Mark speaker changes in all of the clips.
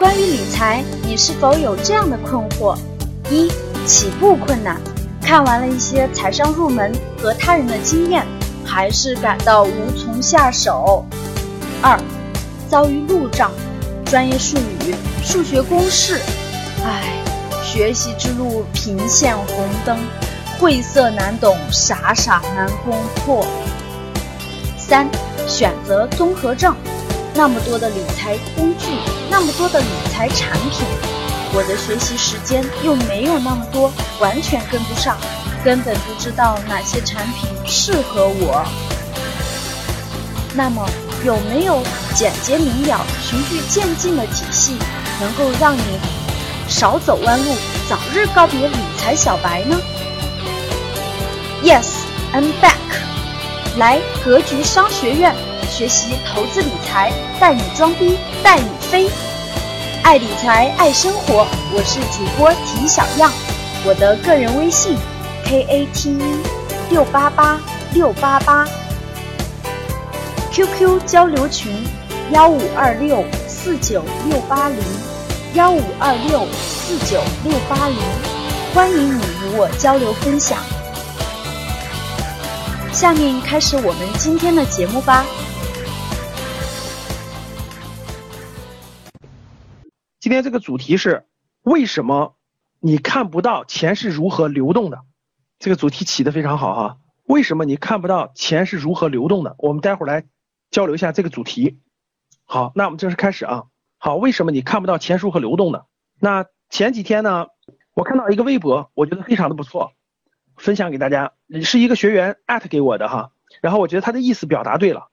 Speaker 1: 关于理财，你是否有这样的困惑：一、起步困难，看完了一些财商入门和他人的经验，还是感到无从下手；二、遭遇路障，专业术语、数学公式，唉，学习之路频现红灯，晦涩难懂，傻傻难攻破；三、选择综合症。那么多的理财工具，那么多的理财产品，我的学习时间又没有那么多，完全跟不上，根本不知道哪些产品适合我。那么，有没有简洁明了、循序渐进的体系，能够让你少走弯路，早日告别理财小白呢？Yes，I'm back。来格局商学院。学习投资理财，带你装逼带你飞，爱理财爱生活，我是主播提小样，我的个人微信 k a t e 六八八六八八，QQ 交流群幺五二六四九六八零幺五二六四九六八零，欢迎你与我交流分享。下面开始我们今天的节目吧。
Speaker 2: 今天这个主题是为什么你看不到钱是如何流动的？这个主题起的非常好哈。为什么你看不到钱是如何流动的？我们待会儿来交流一下这个主题。好，那我们正式开始啊。好，为什么你看不到钱是如何流动的？那前几天呢，我看到一个微博，我觉得非常的不错，分享给大家，是一个学员艾特给我的哈。然后我觉得他的意思表达对了。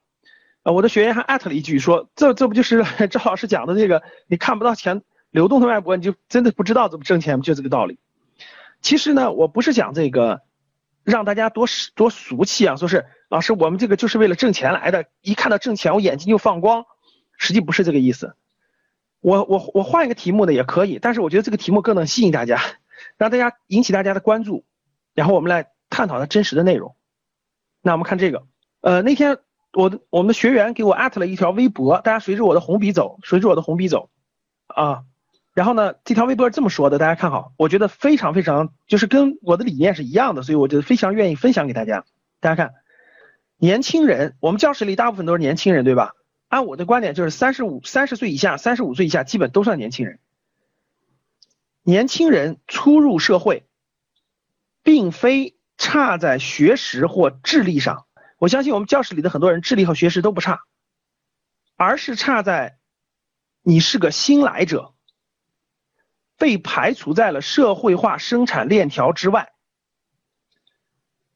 Speaker 2: 我的学员还艾特了一句，说这这不就是 赵老师讲的这个？你看不到钱流动的脉搏，你就真的不知道怎么挣钱，就这个道理。其实呢，我不是讲这个让大家多多俗气啊，说是老师我们这个就是为了挣钱来的，一看到挣钱我眼睛就放光，实际不是这个意思。我我我换一个题目呢也可以，但是我觉得这个题目更能吸引大家，让大家引起大家的关注，然后我们来探讨它真实的内容。那我们看这个，呃那天。我的我们的学员给我艾特了一条微博，大家随着我的红笔走，随着我的红笔走，啊，然后呢，这条微博是这么说的，大家看好，我觉得非常非常，就是跟我的理念是一样的，所以我觉得非常愿意分享给大家。大家看，年轻人，我们教室里大部分都是年轻人，对吧？按我的观点，就是三十五、三十岁以下、三十五岁以下，基本都算年轻人。年轻人初入社会，并非差在学识或智力上。我相信我们教室里的很多人智力和学识都不差，而是差在你是个新来者，被排除在了社会化生产链条之外，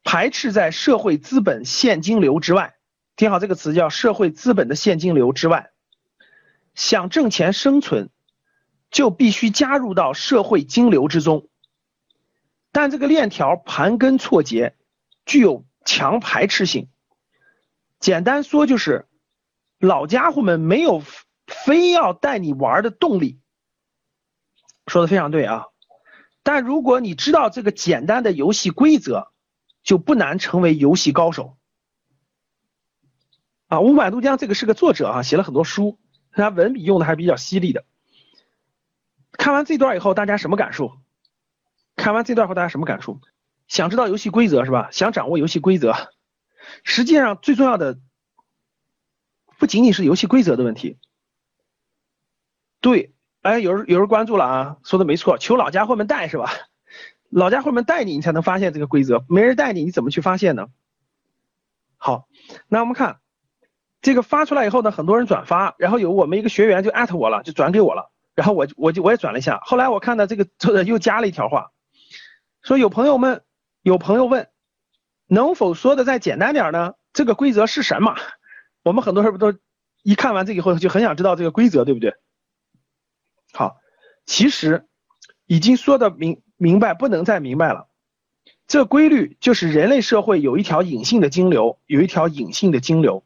Speaker 2: 排斥在社会资本现金流之外。听好这个词，叫社会资本的现金流之外。想挣钱生存，就必须加入到社会金流之中，但这个链条盘根错节，具有强排斥性。简单说就是，老家伙们没有非要带你玩的动力，说的非常对啊。但如果你知道这个简单的游戏规则，就不难成为游戏高手。啊，五百渡江这个是个作者啊，写了很多书，他文笔用的还比较犀利的。看完这段以后，大家什么感受？看完这段后，大家什么感受？想知道游戏规则是吧？想掌握游戏规则。实际上，最重要的不仅仅是游戏规则的问题。对，哎，有人有人关注了啊，说的没错，求老家伙们带是吧？老家伙们带你，你才能发现这个规则。没人带你，你怎么去发现呢？好，那我们看这个发出来以后呢，很多人转发，然后有我们一个学员就艾特我了，就转给我了，然后我我就我也转了一下。后来我看到这个又加了一条话，说有朋友们有朋友问。能否说的再简单点呢？这个规则是什么？我们很多人不都一看完这以后就很想知道这个规则，对不对？好，其实已经说的明明白，不能再明白了。这规律就是人类社会有一条隐性的金流，有一条隐性的金流，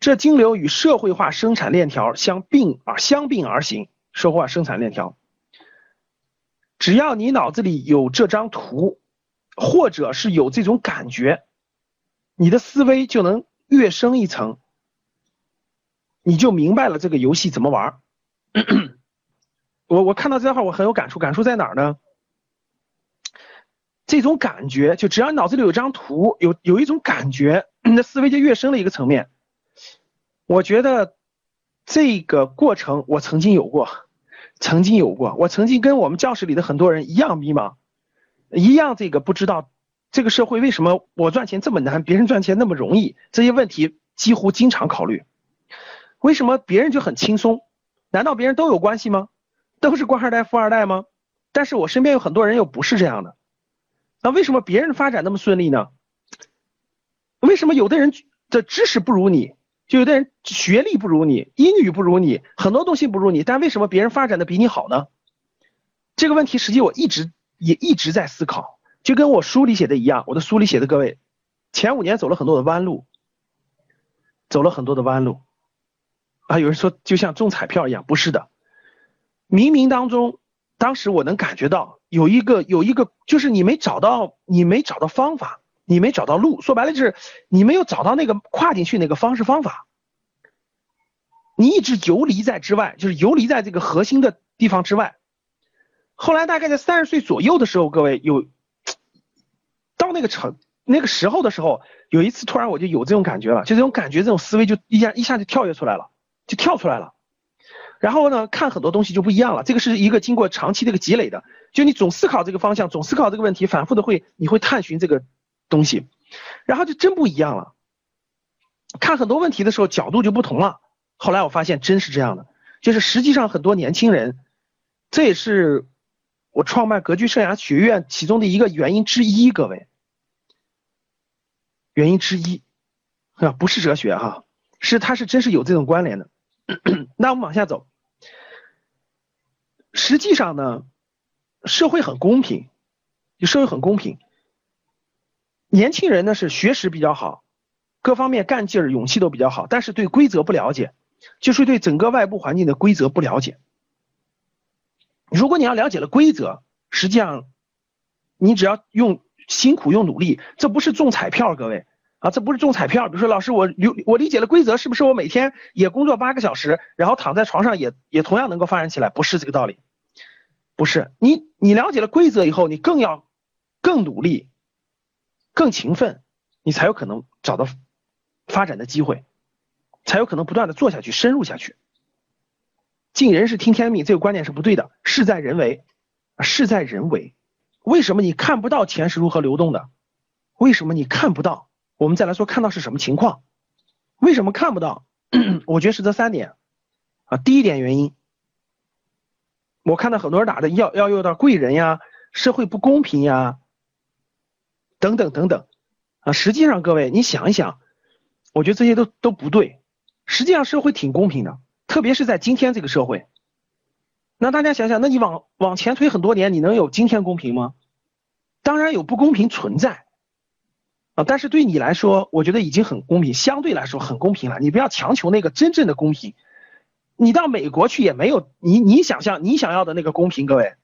Speaker 2: 这金流与社会化生产链条相并而相并而行。社会化生产链条，只要你脑子里有这张图。或者是有这种感觉，你的思维就能跃升一层，你就明白了这个游戏怎么玩。我我看到这段话我很有感触，感触在哪儿呢？这种感觉，就只要你脑子里有张图，有有一种感觉，你的思维就越升了一个层面。我觉得这个过程我曾经有过，曾经有过，我曾经跟我们教室里的很多人一样迷茫，一样这个不知道这个社会为什么我赚钱这么难，别人赚钱那么容易，这些问题几乎经常考虑。为什么别人就很轻松？难道别人都有关系吗？都是官二代、富二代吗？但是我身边有很多人又不是这样的。那为什么别人发展那么顺利呢？为什么有的人的知识不如你，就有的人学历不如你，英语不如你，很多东西不如你，但为什么别人发展的比你好呢？这个问题实际我一直也一直在思考，就跟我书里写的一样，我的书里写的各位，前五年走了很多的弯路，走了很多的弯路，啊，有人说就像中彩票一样，不是的，冥冥当中。当时我能感觉到有一个有一个，就是你没找到，你没找到方法，你没找到路，说白了就是你没有找到那个跨进去那个方式方法，你一直游离在之外，就是游离在这个核心的地方之外。后来大概在三十岁左右的时候，各位有到那个程那个时候的时候，有一次突然我就有这种感觉了，就这种感觉，这种思维就一下一下就跳跃出来了，就跳出来了。然后呢，看很多东西就不一样了。这个是一个经过长期这个积累的，就你总思考这个方向，总思考这个问题，反复的会，你会探寻这个东西，然后就真不一样了。看很多问题的时候，角度就不同了。后来我发现真是这样的，就是实际上很多年轻人，这也是我创办格局生涯学院其中的一个原因之一，各位，原因之一，啊，不是哲学哈，是它是真是有这种关联的。那我们往下走。实际上呢，社会很公平，就社会很公平。年轻人呢是学识比较好，各方面干劲儿、勇气都比较好，但是对规则不了解，就是对整个外部环境的规则不了解。如果你要了解了规则，实际上你只要用辛苦、用努力，这不是中彩票，各位。啊，这不是中彩票。比如说，老师，我理我理解了规则，是不是我每天也工作八个小时，然后躺在床上也也同样能够发展起来？不是这个道理，不是。你你了解了规则以后，你更要更努力、更勤奋，你才有可能找到发展的机会，才有可能不断的做下去、深入下去。尽人事听天命这个观点是不对的，事在人为，事在人为。为什么你看不到钱是如何流动的？为什么你看不到？我们再来说，看到是什么情况？为什么看不到？我觉得是这三点啊。第一点原因，我看到很多人打的要要用到贵人呀，社会不公平呀，等等等等啊。实际上，各位你想一想，我觉得这些都都不对。实际上，社会挺公平的，特别是在今天这个社会。那大家想想，那你往往前推很多年，你能有今天公平吗？当然有不公平存在啊。但是对你来说，我觉得已经很公平，相对来说很公平了。你不要强求那个真正的公平。你到美国去也没有你你想象你想要的那个公平。各位，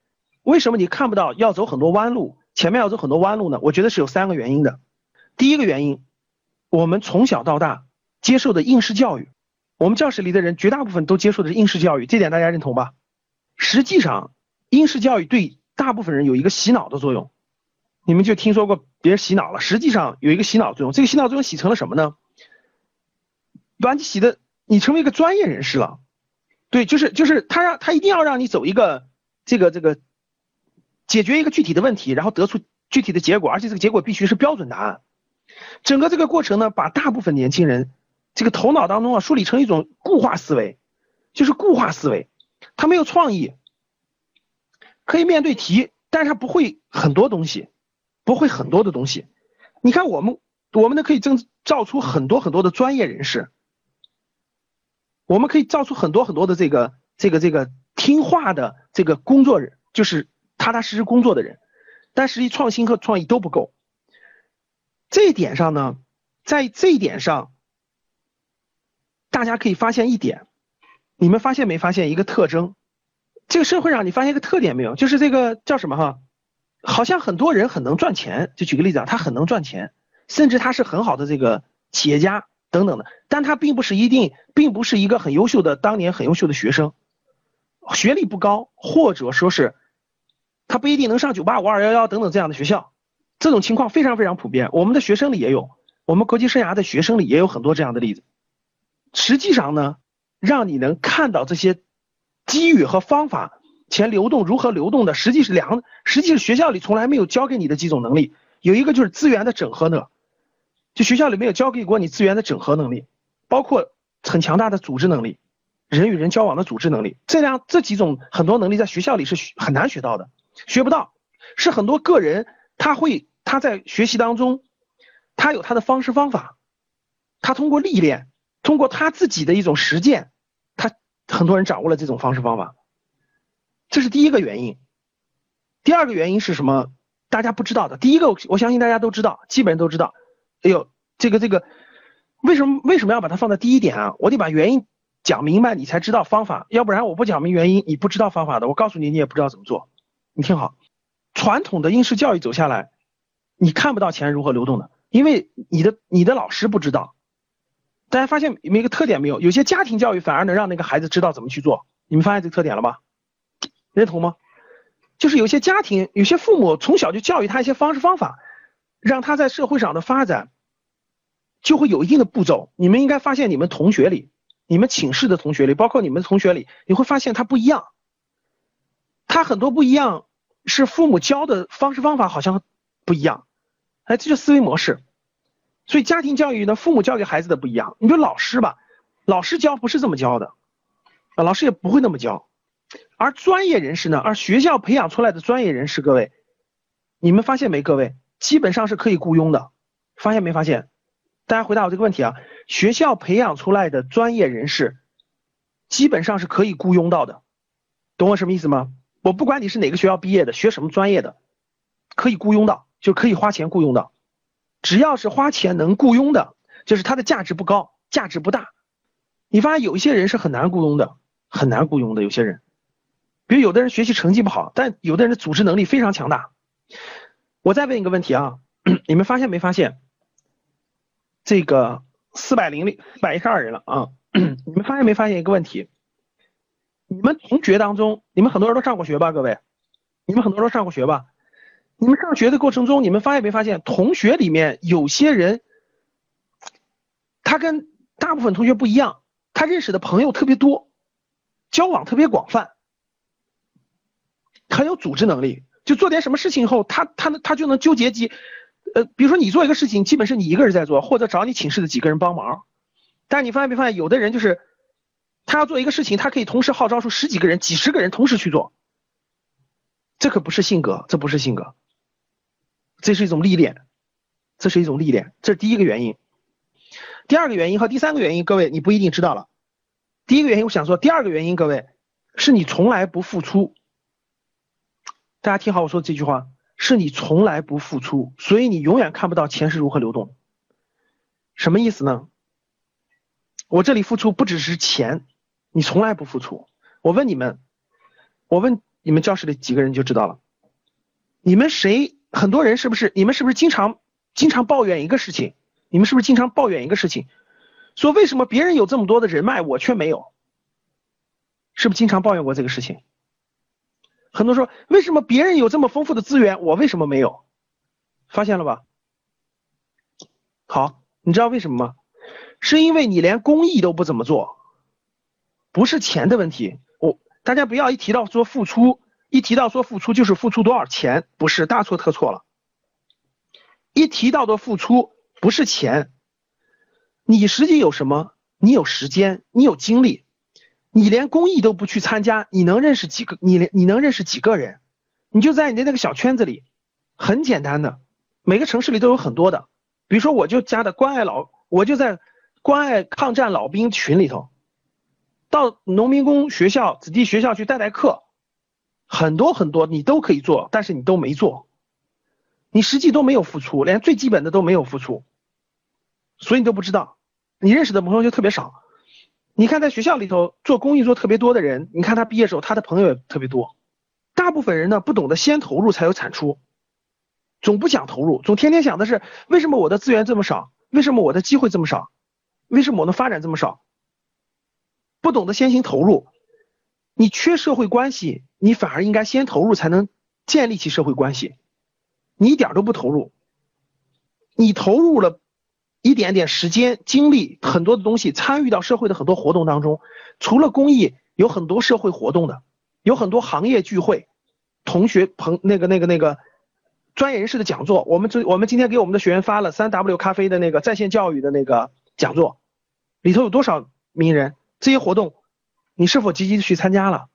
Speaker 2: 为什么你看不到要走很多弯路，前面要走很多弯路呢？我觉得是有三个原因的。第一个原因，我们从小到大接受的应试教育，我们教室里的人绝大部分都接受的是应试教育，这点大家认同吧？实际上，应试教育对大部分人有一个洗脑的作用。你们就听说过别人洗脑了，实际上有一个洗脑作用，这个洗脑作用洗成了什么呢？把你洗的，你成为一个专业人士了。对，就是就是他让他一定要让你走一个这个这个解决一个具体的问题，然后得出具体的结果，而且这个结果必须是标准答案。整个这个过程呢，把大部分年轻人这个头脑当中啊梳理成一种固化思维，就是固化思维，他没有创意，可以面对题，但是他不会很多东西。不会很多的东西，你看我们，我们呢可以增造出很多很多的专业人士，我们可以造出很多很多的这个这个这个听话的这个工作人，就是踏踏实实工作的人，但实际创新和创意都不够。这一点上呢，在这一点上，大家可以发现一点，你们发现没发现一个特征？这个社会上你发现一个特点没有？就是这个叫什么哈？好像很多人很能赚钱，就举个例子啊，他很能赚钱，甚至他是很好的这个企业家等等的，但他并不是一定，并不是一个很优秀的当年很优秀的学生。学历不高，或者说是他不一定能上九八五二幺幺等等这样的学校，这种情况非常非常普遍。我们的学生里也有，我们国际生涯的学生里也有很多这样的例子。实际上呢，让你能看到这些机遇和方法，钱流动如何流动的，实际是两，实际是学校里从来没有教给你的几种能力。有一个就是资源的整合呢，就学校里没有教给过你资源的整合能力，包括很强大的组织能力。人与人交往的组织能力，这样这几种很多能力在学校里是很难学到的，学不到，是很多个人他会他在学习当中，他有他的方式方法，他通过历练，通过他自己的一种实践，他很多人掌握了这种方式方法，这是第一个原因。第二个原因是什么？大家不知道的。第一个，我相信大家都知道，基本都知道。哎呦，这个这个，为什么为什么要把它放在第一点啊？我得把原因。讲明白，你才知道方法，要不然我不讲明原因，你不知道方法的。我告诉你，你也不知道怎么做。你听好，传统的应试教育走下来，你看不到钱如何流动的，因为你的你的老师不知道。大家发现有一个特点没有？有些家庭教育反而能让那个孩子知道怎么去做。你们发现这个特点了吗？认同吗？就是有些家庭，有些父母从小就教育他一些方式方法，让他在社会上的发展就会有一定的步骤。你们应该发现你们同学里。你们寝室的同学里，包括你们同学里，你会发现他不一样，他很多不一样是父母教的方式方法好像不一样，哎，这就思维模式。所以家庭教育呢，父母教给孩子的不一样。你说老师吧，老师教不是这么教的，啊，老师也不会那么教。而专业人士呢，而学校培养出来的专业人士，各位，你们发现没？各位基本上是可以雇佣的，发现没发现？大家回答我这个问题啊。学校培养出来的专业人士，基本上是可以雇佣到的，懂我什么意思吗？我不管你是哪个学校毕业的，学什么专业的，可以雇佣到，就可以花钱雇佣到。只要是花钱能雇佣的，就是它的价值不高，价值不大。你发现有一些人是很难雇佣的，很难雇佣的。有些人，比如有的人学习成绩不好，但有的人的组织能力非常强大。我再问一个问题啊，你们发现没发现这个？四百零零四百一十二人了啊！你们发现没发现一个问题？你们同学当中，你们很多人都上过学吧？各位，你们很多人都上过学吧？你们上学的过程中，你们发现没发现，同学里面有些人，他跟大部分同学不一样，他认识的朋友特别多，交往特别广泛，很有组织能力，就做点什么事情以后，他他他就能纠结几。呃，比如说你做一个事情，基本是你一个人在做，或者找你寝室的几个人帮忙。但你发现没发现，有的人就是他要做一个事情，他可以同时号召出十几个人、几十个人同时去做。这可不是性格，这不是性格，这是一种历练，这是一种历练，这是第一个原因。第二个原因和第三个原因，各位你不一定知道了。第一个原因我想说，第二个原因，各位是你从来不付出。大家听好我说这句话。是你从来不付出，所以你永远看不到钱是如何流动。什么意思呢？我这里付出不只是钱，你从来不付出。我问你们，我问你们教室里几个人就知道了。你们谁？很多人是不是？你们是不是经常经常抱怨一个事情？你们是不是经常抱怨一个事情？说为什么别人有这么多的人脉，我却没有？是不是经常抱怨过这个事情？很多说，为什么别人有这么丰富的资源，我为什么没有？发现了吧？好，你知道为什么吗？是因为你连公益都不怎么做，不是钱的问题。我大家不要一提到说付出，一提到说付出就是付出多少钱，不是大错特错了。一提到的付出不是钱，你实际有什么？你有时间，你有精力。你连公益都不去参加，你能认识几个？你连你能认识几个人？你就在你的那个小圈子里，很简单的，每个城市里都有很多的。比如说，我就加的关爱老，我就在关爱抗战老兵群里头，到农民工学校、子弟学校去带带课，很多很多你都可以做，但是你都没做，你实际都没有付出，连最基本的都没有付出，所以你都不知道，你认识的朋友就特别少。你看，在学校里头做公益做特别多的人，你看他毕业时候他的朋友也特别多。大部分人呢不懂得先投入才有产出，总不想投入，总天天想的是为什么我的资源这么少，为什么我的机会这么少，为什么我的发展这么少？不懂得先行投入，你缺社会关系，你反而应该先投入，才能建立起社会关系。你一点都不投入，你投入了一点点时间、精力，很多的东西，参与到社会的很多活动当中。除了公益，有很多社会活动的，有很多行业聚会、同学朋那个那个那个专业人士的讲座。我们这我们今天给我们的学员发了三 W 咖啡的那个在线教育的那个讲座，里头有多少名人？这些活动。你是否积极的去参加了？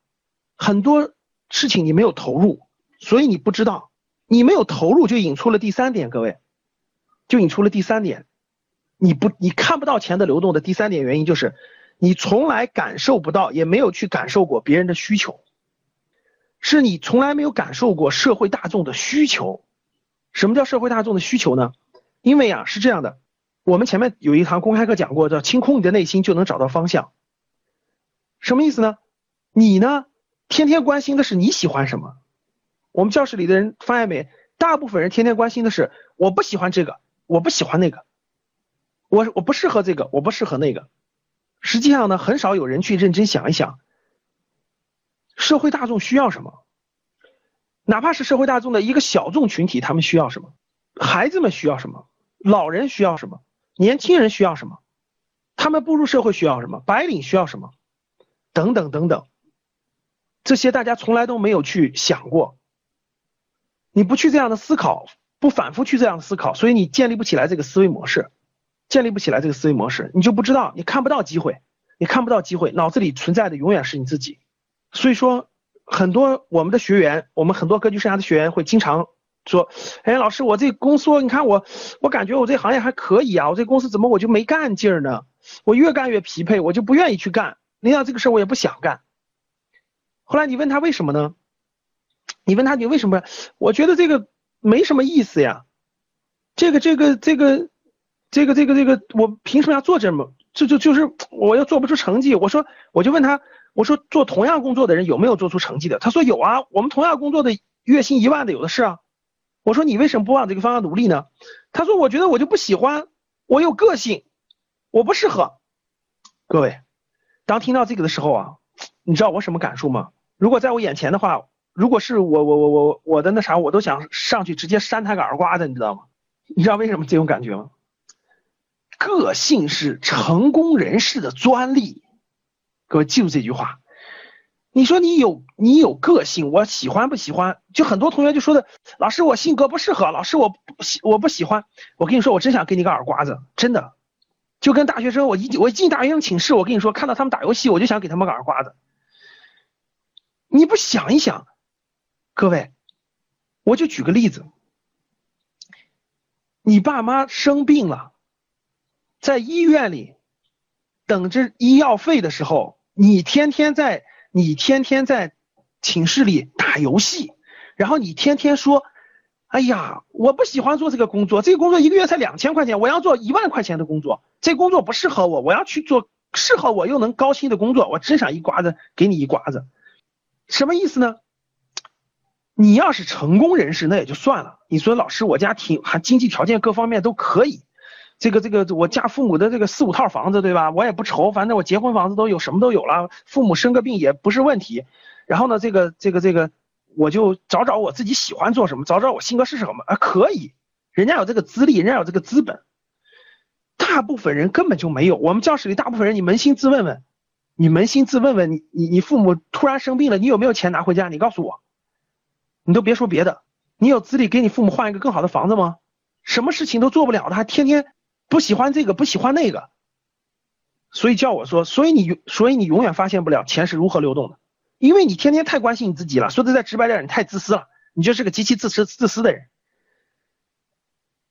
Speaker 2: 很多事情你没有投入，所以你不知道。你没有投入，就引出了第三点，各位，就引出了第三点。你不，你看不到钱的流动的第三点原因就是，你从来感受不到，也没有去感受过别人的需求，是你从来没有感受过社会大众的需求。什么叫社会大众的需求呢？因为啊，是这样的，我们前面有一堂公开课讲过，叫清空你的内心就能找到方向。什么意思呢？你呢？天天关心的是你喜欢什么？我们教室里的人发现没？大部分人天天关心的是我不喜欢这个，我不喜欢那个，我我不适合这个，我不适合那个。实际上呢，很少有人去认真想一想，社会大众需要什么？哪怕是社会大众的一个小众群体，他们需要什么？孩子们需要什么？老人需要什么？年轻人需要什么？他们步入社会需要什么？白领需要什么？等等等等，这些大家从来都没有去想过。你不去这样的思考，不反复去这样的思考，所以你建立不起来这个思维模式，建立不起来这个思维模式，你就不知道，你看不到机会，你看不到机会，脑子里存在的永远是你自己。所以说，很多我们的学员，我们很多格局生涯的学员会经常说：“哎，老师，我这公司，你看我，我感觉我这行业还可以啊，我这公司怎么我就没干劲儿呢？我越干越疲惫，我就不愿意去干。”领导这个事我也不想干。后来你问他为什么呢？你问他你为什么？我觉得这个没什么意思呀。这个这个这个这个这个这个，我凭什么要做这么？就就就是我又做不出成绩。我说我就问他，我说做同样工作的人有没有做出成绩的？他说有啊，我们同样工作的月薪一万的有的是啊。我说你为什么不往这个方向努力呢？他说我觉得我就不喜欢，我有个性，我不适合。各位。当听到这个的时候啊，你知道我什么感受吗？如果在我眼前的话，如果是我我我我我的那啥，我都想上去直接扇他个耳刮子，你知道吗？你知道为什么这种感觉吗？个性是成功人士的专利，各位记住这句话。你说你有你有个性，我喜欢不喜欢？就很多同学就说的，老师我性格不适合，老师我不喜我不喜欢。我跟你说，我真想给你个耳刮子，真的。就跟大学生，我一我一进大学生寝室，我跟你说，看到他们打游戏，我就想给他们个耳刮子。你不想一想，各位，我就举个例子，你爸妈生病了，在医院里等着医药费的时候，你天天在你天天在寝室里打游戏，然后你天天说。哎呀，我不喜欢做这个工作，这个工作一个月才两千块钱，我要做一万块钱的工作，这工作不适合我，我要去做适合我又能高薪的工作，我真想一刮子给你一刮子，什么意思呢？你要是成功人士那也就算了，你说老师我家挺还经济条件各方面都可以，这个这个我家父母的这个四五套房子对吧？我也不愁，反正我结婚房子都有，什么都有了，父母生个病也不是问题，然后呢这个这个这个。我就找找我自己喜欢做什么，找找我性格是什么啊？可以，人家有这个资历，人家有这个资本，大部分人根本就没有。我们教室里大部分人，你扪心自问问，你扪心自问问，你你你父母突然生病了，你有没有钱拿回家？你告诉我，你都别说别的，你有资历给你父母换一个更好的房子吗？什么事情都做不了的，还天天不喜欢这个不喜欢那个，所以叫我说，所以你所以你永远发现不了钱是如何流动的。因为你天天太关心你自己了，说的再直白点，你太自私了，你就是个极其自私自私的人。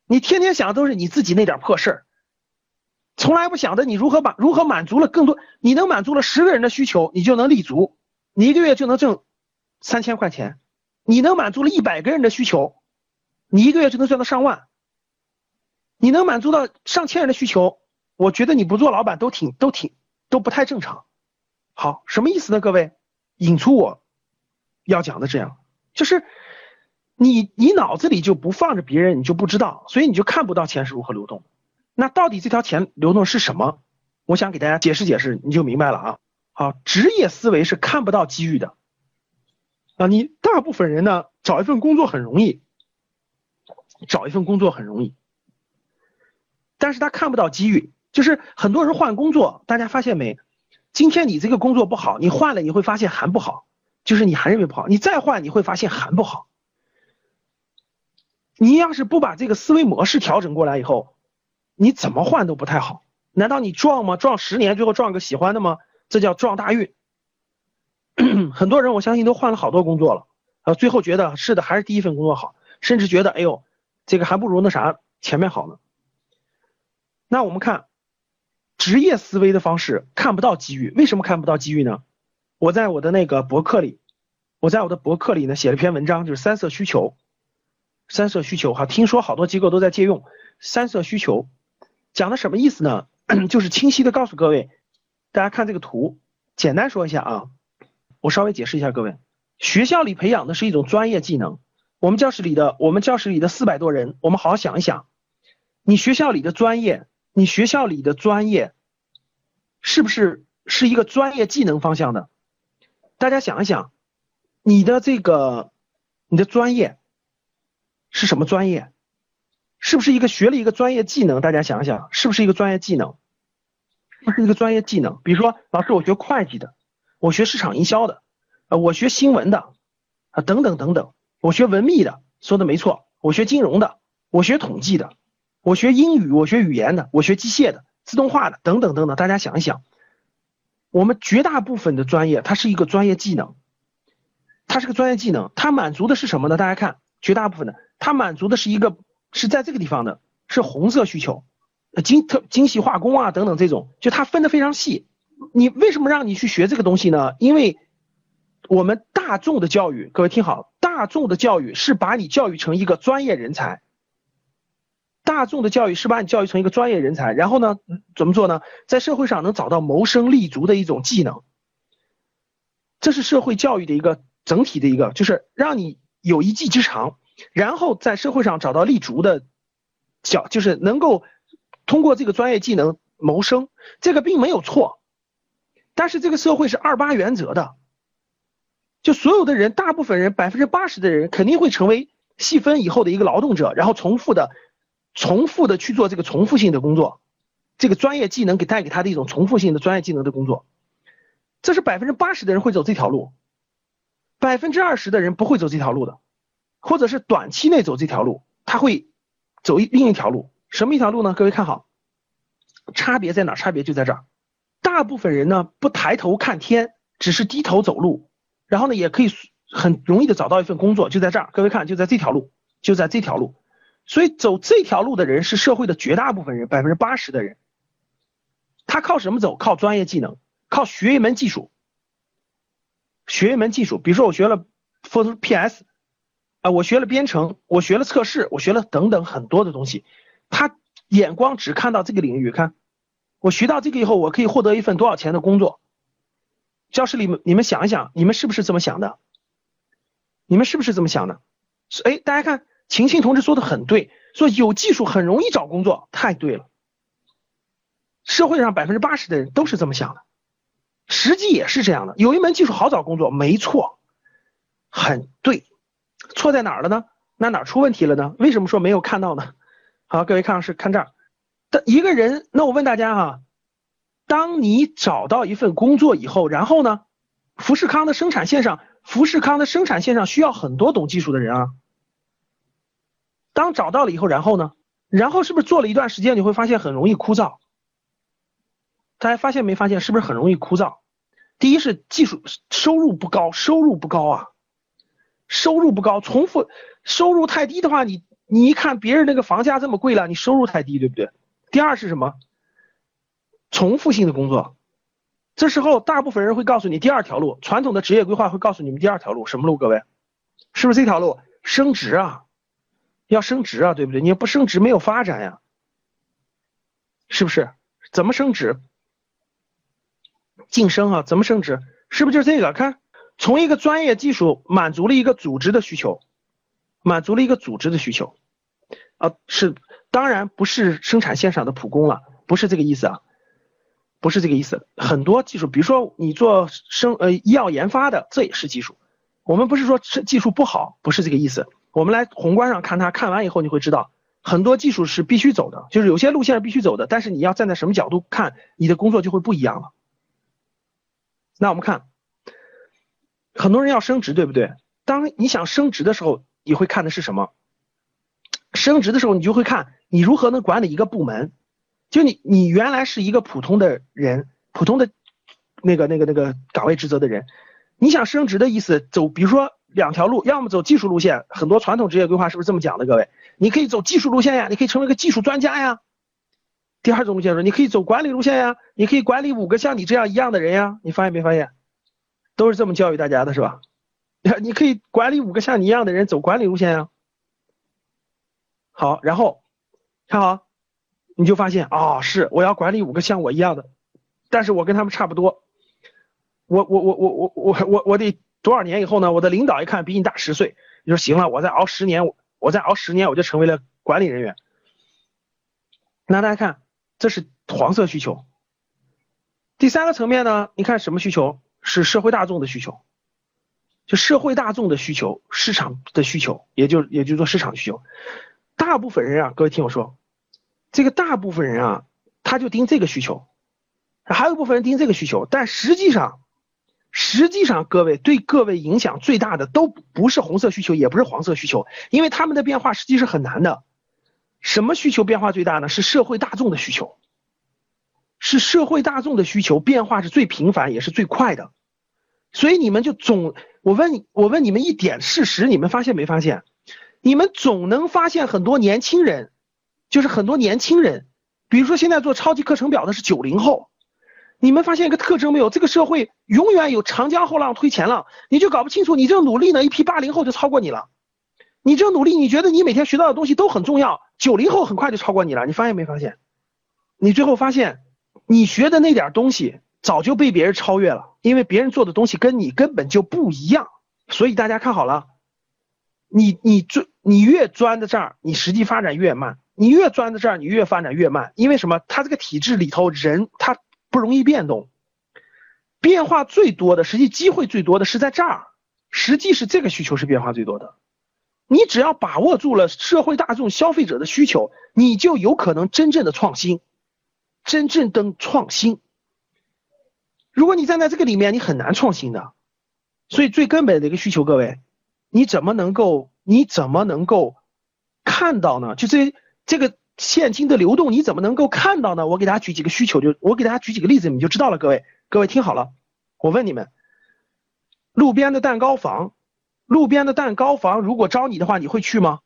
Speaker 2: 你天天想的都是你自己那点破事儿，从来不想着你如何满如何满足了更多，你能满足了十个人的需求，你就能立足，你一个月就能挣三千块钱；你能满足了一百个人的需求，你一个月就能赚到上万；你能满足到上千人的需求，我觉得你不做老板都挺都挺都不太正常。好，什么意思呢，各位？引出我要讲的这样，就是你你脑子里就不放着别人，你就不知道，所以你就看不到钱是如何流动。那到底这条钱流动是什么？我想给大家解释解释，你就明白了啊。好，职业思维是看不到机遇的啊。你大部分人呢，找一份工作很容易，找一份工作很容易，但是他看不到机遇。就是很多人换工作，大家发现没？今天你这个工作不好，你换了你会发现还不好，就是你还认为不好，你再换你会发现还不好。你要是不把这个思维模式调整过来以后，你怎么换都不太好。难道你撞吗？撞十年最后撞个喜欢的吗？这叫撞大运。很多人我相信都换了好多工作了，啊，最后觉得是的，还是第一份工作好，甚至觉得哎呦，这个还不如那啥前面好呢。那我们看。职业思维的方式看不到机遇，为什么看不到机遇呢？我在我的那个博客里，我在我的博客里呢写了篇文章，就是三色需求。三色需求哈，听说好多机构都在借用三色需求，讲的什么意思呢？就是清晰的告诉各位，大家看这个图，简单说一下啊，我稍微解释一下各位，学校里培养的是一种专业技能，我们教室里的我们教室里的四百多人，我们好好想一想，你学校里的专业。你学校里的专业是不是是一个专业技能方向的？大家想一想，你的这个你的专业是什么专业？是不是一个学了一个专业技能？大家想想，是不是一个专业技能？不是一个专业技能。比如说，老师，我学会计的，我学市场营销的，呃，我学新闻的，啊，等等等等，我学文秘的，说的没错，我学金融的，我学统计的。我学英语，我学语言的，我学机械的、自动化的，等等等等。大家想一想，我们绝大部分的专业，它是一个专业技能，它是个专业技能，它满足的是什么呢？大家看，绝大部分的，它满足的是一个是在这个地方的，是红色需求，精特精细化工啊等等这种，就它分的非常细。你为什么让你去学这个东西呢？因为我们大众的教育，各位听好，大众的教育是把你教育成一个专业人才。大众的教育是把你教育成一个专业人才，然后呢，怎么做呢？在社会上能找到谋生立足的一种技能，这是社会教育的一个整体的一个，就是让你有一技之长，然后在社会上找到立足的角，就是能够通过这个专业技能谋生，这个并没有错。但是这个社会是二八原则的，就所有的人，大部分人百分之八十的人肯定会成为细分以后的一个劳动者，然后重复的。重复的去做这个重复性的工作，这个专业技能给带给他的一种重复性的专业技能的工作，这是百分之八十的人会走这条路，百分之二十的人不会走这条路的，或者是短期内走这条路，他会走一另一条路，什么一条路呢？各位看好，差别在哪？差别就在这儿，大部分人呢不抬头看天，只是低头走路，然后呢也可以很容易的找到一份工作，就在这儿。各位看，就在这条路，就在这条路。所以走这条路的人是社会的绝大部分人，百分之八十的人。他靠什么走？靠专业技能，靠学一门技术。学一门技术，比如说我学了 Photoshop PS，啊，我学了编程，我学了测试，我学了等等很多的东西。他眼光只看到这个领域，看我学到这个以后，我可以获得一份多少钱的工作。教室里面你们想一想，你们是不是这么想的？你们是不是这么想的？哎，大家看。晴晴同志说的很对，说有技术很容易找工作，太对了。社会上百分之八十的人都是这么想的，实际也是这样的。有一门技术好找工作，没错，很对。错在哪儿了呢？那哪出问题了呢？为什么说没有看到呢？好，各位看是看这儿的一个人。那我问大家哈，当你找到一份工作以后，然后呢，富士康的生产线上，富士康的生产线上需要很多懂技术的人啊。当找到了以后，然后呢？然后是不是做了一段时间，你会发现很容易枯燥？大家发现没发现？是不是很容易枯燥？第一是技术收入不高，收入不高啊，收入不高，重复收入太低的话，你你一看别人那个房价这么贵了，你收入太低，对不对？第二是什么？重复性的工作，这时候大部分人会告诉你第二条路，传统的职业规划会告诉你们第二条路什么路？各位，是不是这条路？升职啊？要升职啊，对不对？你不升职没有发展呀，是不是？怎么升职？晋升啊？怎么升职？是不是就是这个？看，从一个专业技术满足了一个组织的需求，满足了一个组织的需求啊，是当然不是生产线上的普工了，不是这个意思啊。不是这个意思。很多技术，比如说你做生呃医药研发的，这也是技术。我们不是说技术不好，不是这个意思。我们来宏观上看它，看完以后你会知道，很多技术是必须走的，就是有些路线是必须走的。但是你要站在什么角度看，你的工作就会不一样了。那我们看，很多人要升职，对不对？当你想升职的时候，你会看的是什么？升职的时候，你就会看你如何能管理一个部门。就你，你原来是一个普通的人，普通的那个、那个、那个岗位职责的人，你想升职的意思，走，比如说两条路，要么走技术路线，很多传统职业规划是不是这么讲的？各位，你可以走技术路线呀，你可以成为个技术专家呀。第二种路线说，你可以走管理路线呀，你可以管理五个像你这样一样的人呀。你发现没发现？都是这么教育大家的，是吧？你可以管理五个像你一样的人，走管理路线呀。好，然后看好。你就发现啊，是我要管理五个像我一样的，但是我跟他们差不多，我我我我我我我我得多少年以后呢？我的领导一看比你大十岁，你说行了，我再熬十年，我我再熬十年，我就成为了管理人员。那大家看，这是黄色需求。第三个层面呢，你看什么需求？是社会大众的需求，就社会大众的需求，市场的需求，也就也就是说市场需求。大部分人啊，各位听我说。这个大部分人啊，他就盯这个需求，还有一部分人盯这个需求，但实际上，实际上各位对各位影响最大的都不是红色需求，也不是黄色需求，因为他们的变化实际是很难的。什么需求变化最大呢？是社会大众的需求，是社会大众的需求变化是最频繁也是最快的。所以你们就总，我问你，我问你们一点事实，你们发现没发现？你们总能发现很多年轻人。就是很多年轻人，比如说现在做超级课程表的是九零后，你们发现一个特征没有？这个社会永远有长江后浪推前浪，你就搞不清楚你这努力呢，一批八零后就超过你了。你这努力，你觉得你每天学到的东西都很重要，九零后很快就超过你了。你发现没发现？你最后发现，你学的那点东西早就被别人超越了，因为别人做的东西跟你根本就不一样。所以大家看好了，你你钻你越钻在这儿，你实际发展越慢。你越钻在这儿，你越发展越慢，因为什么？它这个体制里头人他不容易变动，变化最多的，实际机会最多的是在这儿，实际是这个需求是变化最多的。你只要把握住了社会大众消费者的需求，你就有可能真正的创新，真正的创新。如果你站在这个里面，你很难创新的。所以最根本的一个需求，各位，你怎么能够？你怎么能够看到呢？就这。这个现金的流动你怎么能够看到呢？我给大家举几个需求，就我给大家举几个例子，你就知道了。各位，各位听好了，我问你们，路边的蛋糕房，路边的蛋糕房，如果招你的话，你会去吗？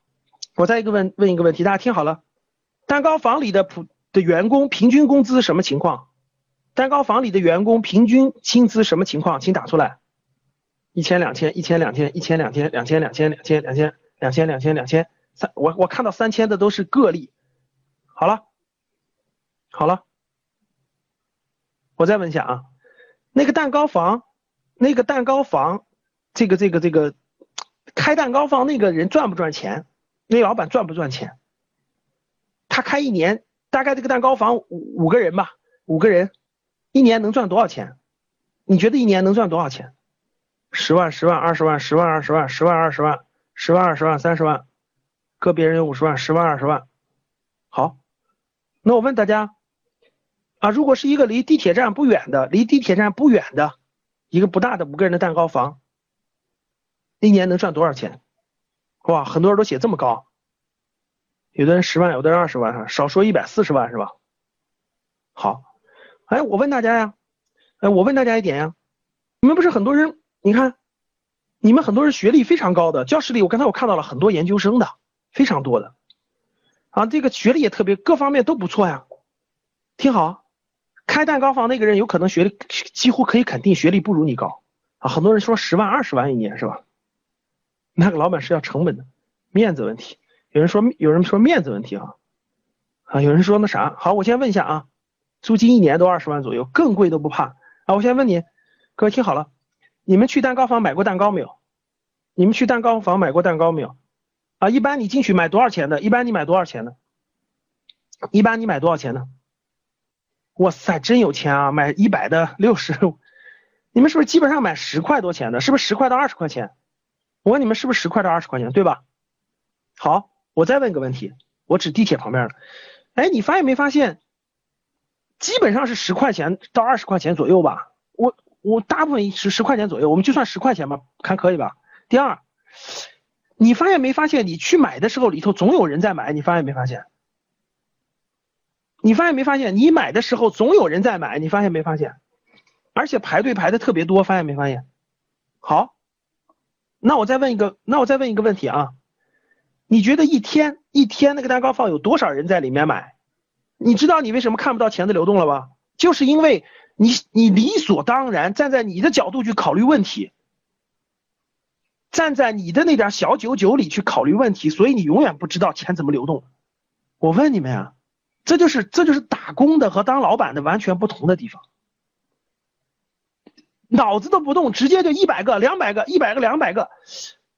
Speaker 2: 我再一个问问一个问题，大家听好了，蛋糕房里的普的员工平均工资什么情况？蛋糕房里的员工平均薪资什么情况？请打出来，一千两千，一千两千，一千两千，两千两千，两千两千，两千两千两千。三我我看到三千的都是个例，好了，好了，我再问一下啊，那个蛋糕房，那个蛋糕房，这个这个这个开蛋糕房那个人赚不赚钱？那老板赚不赚钱？他开一年，大概这个蛋糕房五五个人吧，五个人，一年能赚多少钱？你觉得一年能赚多少钱？十万、十万、二十万、十万、二十万、十万、二十万、十万、二十万、三十万。个别人有五十万、十万、二十万，好，那我问大家啊，如果是一个离地铁站不远的、离地铁站不远的一个不大的五个人的蛋糕房，一年能赚多少钱？哇，很多人都写这么高，有的人十万，有的人二十万，少说一百四十万是吧？好，哎，我问大家呀，哎，我问大家一点呀，你们不是很多人，你看，你们很多人学历非常高的，教室里我刚才我看到了很多研究生的。非常多的，啊，这个学历也特别，各方面都不错呀。听好，开蛋糕房那个人有可能学历几乎可以肯定学历不如你高啊。很多人说十万二十万一年是吧？那个老板是要成本的，面子问题。有人说有人说面子问题啊，啊，有人说那啥。好，我先问一下啊，租金一年都二十万左右，更贵都不怕啊。我先问你，各位听好了，你们去蛋糕房买过蛋糕没有？你们去蛋糕房买过蛋糕没有？啊，一般你进去买多少钱的？一般你买多少钱的？一般你买多少钱的？哇塞，真有钱啊！买一百的六十，你们是不是基本上买十块多钱的？是不是十块到二十块钱？我问你们是不是十块到二十块钱，对吧？好，我再问个问题，我指地铁旁边的。哎，你发现没发现，基本上是十块钱到二十块钱左右吧？我我大部分是十块钱左右，我们就算十块钱吧，看可以吧？第二，你发现没发现，你去买的时候里头总有人在买，你发现没发现？你发现没发现？你买的时候总有人在买，你发现没发现？而且排队排的特别多，发现没发现？好，那我再问一个，那我再问一个问题啊，你觉得一天一天那个蛋糕放有多少人在里面买？你知道你为什么看不到钱的流动了吧？就是因为你你理所当然站在你的角度去考虑问题，站在你的那点小九九里去考虑问题，所以你永远不知道钱怎么流动。我问你们呀。这就是这就是打工的和当老板的完全不同的地方，脑子都不动，直接就一百个、两百个、一百个、两百个，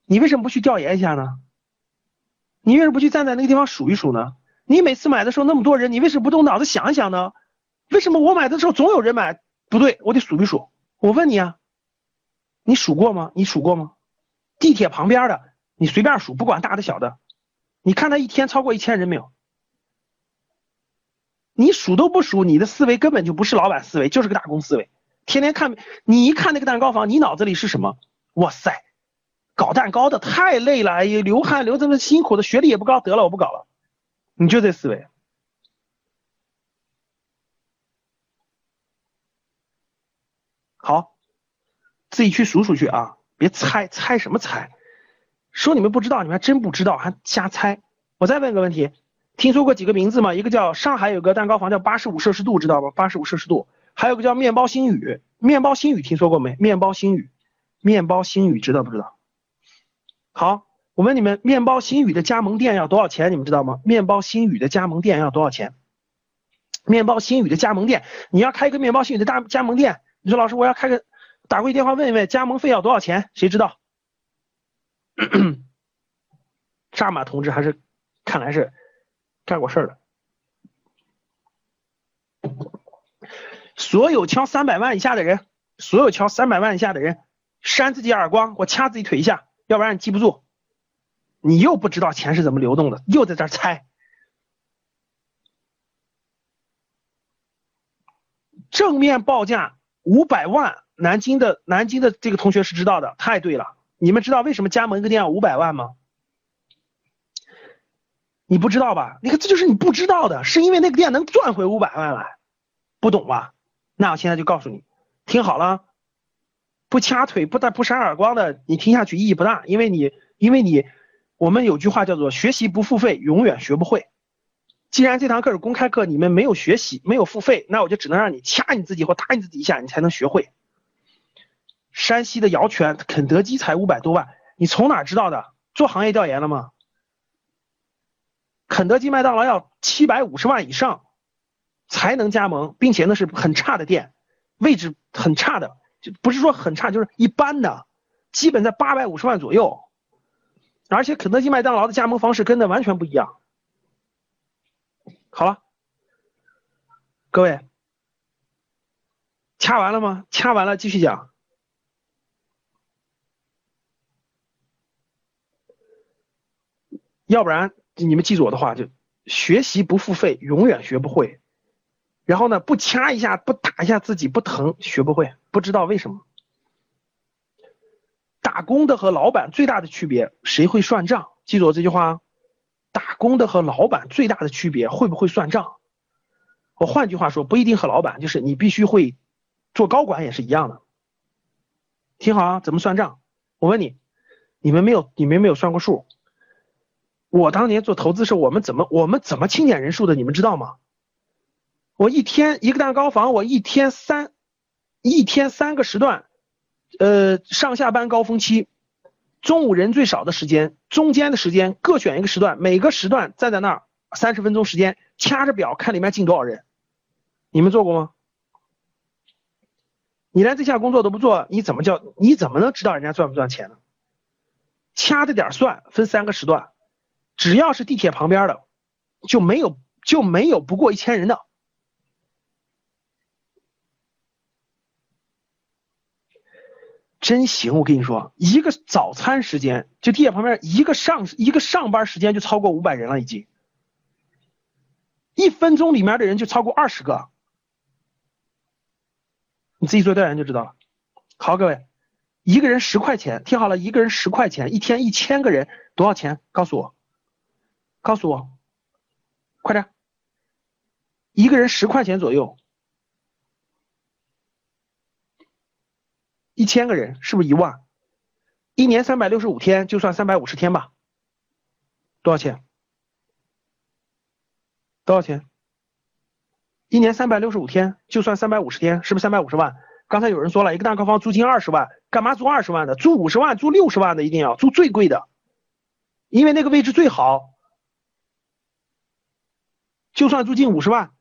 Speaker 2: 你为什么不去调研一下呢？你为什么不去站在那个地方数一数呢？你每次买的时候那么多人，你为什么不动脑子想一想呢？为什么我买的时候总有人买？不对，我得数一数。我问你啊，你数过吗？你数过吗？地铁旁边的，你随便数，不管大的小的，你看他一天超过一千人没有？你数都不数，你的思维根本就不是老板思维，就是个打工思维。天天看，你一看那个蛋糕房，你脑子里是什么？哇塞，搞蛋糕的太累了，哎呀，流汗流这么辛苦的，学历也不高，得了，我不搞了。你就这思维。好，自己去数数去啊，别猜，猜什么猜？说你们不知道，你们还真不知道，还瞎猜。我再问个问题。听说过几个名字吗？一个叫上海有个蛋糕房叫八十五摄氏度，知道吗？八十五摄氏度，还有个叫面包星宇，面包星宇听说过没？面包星宇，面包星宇知道不知道？好，我问你们，面包新宇的加盟店要多少钱？你们知道吗？面包新宇的加盟店要多少钱？面包新宇的加盟店，你要开一个面包新宇的大加盟店，你说老师我要开个，打过去电话问一问加盟费要多少钱？谁知道？扎马同志还是看来是。干过事儿的，所有敲三百万以下的人，所有敲三百万以下的人，扇自己耳光，我掐自己腿一下，要不然你记不住，你又不知道钱是怎么流动的，又在这猜。正面报价五百万，南京的南京的这个同学是知道的，太对了。你们知道为什么加盟一个店要五百万吗？你不知道吧？你看，这就是你不知道的，是因为那个店能赚回五百万来，不懂吧？那我现在就告诉你，听好了，不掐腿、不打、不扇耳光的，你听下去意义不大，因为你，因为你，我们有句话叫做“学习不付费，永远学不会”。既然这堂课是公开课，你们没有学习，没有付费，那我就只能让你掐你自己或打你自己一下，你才能学会。山西的姚泉，肯德基才五百多万，你从哪知道的？做行业调研了吗？肯德基、麦当劳要七百五十万以上才能加盟，并且那是很差的店，位置很差的，就不是说很差，就是一般的，基本在八百五十万左右。而且肯德基、麦当劳的加盟方式跟那完全不一样。好了，各位，掐完了吗？掐完了，继续讲。要不然。你们记住我的话，就学习不付费，永远学不会。然后呢，不掐一下，不打一下自己不疼，学不会，不知道为什么。打工的和老板最大的区别，谁会算账？记住我这句话，打工的和老板最大的区别，会不会算账？我换句话说，不一定和老板，就是你必须会做高管也是一样的。听好啊，怎么算账？我问你，你们没有，你们没有算过数？我当年做投资时，我们怎么我们怎么清点人数的？你们知道吗？我一天一个蛋糕房，我一天三一天三个时段，呃，上下班高峰期，中午人最少的时间，中间的时间各选一个时段，每个时段站在那儿三十分钟时间，掐着表看里面进多少人。你们做过吗？你连这项工作都不做，你怎么叫你怎么能知道人家赚不赚钱呢？掐着点算，分三个时段。只要是地铁旁边的，就没有就没有不过一千人的。真行，我跟你说，一个早餐时间就地铁旁边一个上一个上班时间就超过五百人了，已经，一分钟里面的人就超过二十个，你自己做调研就知道了。好，各位，一个人十块钱，听好了，一个人十块钱，一天一千个人多少钱？告诉我，告诉我，快点，一个人十块钱左右。一千个人是不是一万？一年三百六十五天，就算三百五十天吧。多少钱？多少钱？一年三百六十五天，就算三百五十天，是不是三百五十万？刚才有人说了一个蛋糕房租金二十万，干嘛租二十万的？租五十万、租六十万的一定要租最贵的，因为那个位置最好。就算租金五十万。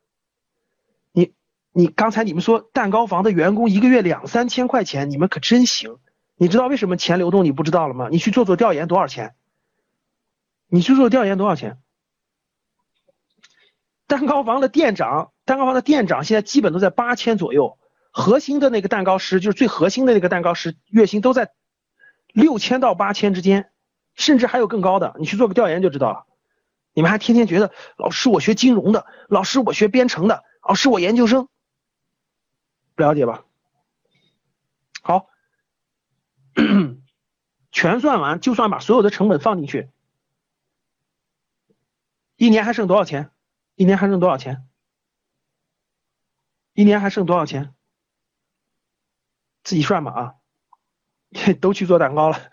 Speaker 2: 你刚才你们说蛋糕房的员工一个月两三千块钱，你们可真行。你知道为什么钱流动你不知道了吗？你去做做调研多少钱？你去做调研多少钱？蛋糕房的店长，蛋糕房的店长现在基本都在八千左右，核心的那个蛋糕师就是最核心的那个蛋糕师，月薪都在六千到八千之间，甚至还有更高的。你去做个调研就知道了。你们还天天觉得老师我学金融的，老师我学编程的，老师我研究生。不了解吧，好，全算完，就算把所有的成本放进去，一年还剩多少钱？一年还剩多少钱？一年还剩多少钱？自己算吧啊，都去做蛋糕了。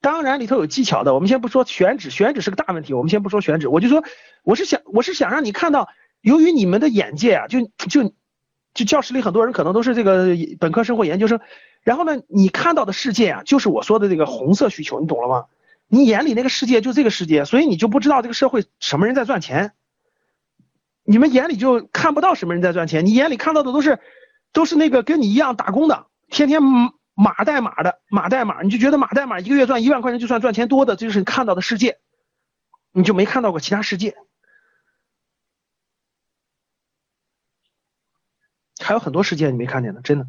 Speaker 2: 当然里头有技巧的，我们先不说选址，选址是个大问题，我们先不说选址，我就说，我是想，我是想让你看到。由于你们的眼界啊，就就就教室里很多人可能都是这个本科生或研究生，然后呢，你看到的世界啊，就是我说的这个红色需求，你懂了吗？你眼里那个世界就这个世界，所以你就不知道这个社会什么人在赚钱，你们眼里就看不到什么人在赚钱，你眼里看到的都是都是那个跟你一样打工的，天天码代码的码代码，你就觉得码代码一个月赚一万块钱就算赚钱多的，这就是你看到的世界，你就没看到过其他世界。还有很多事件你没看见呢，真的。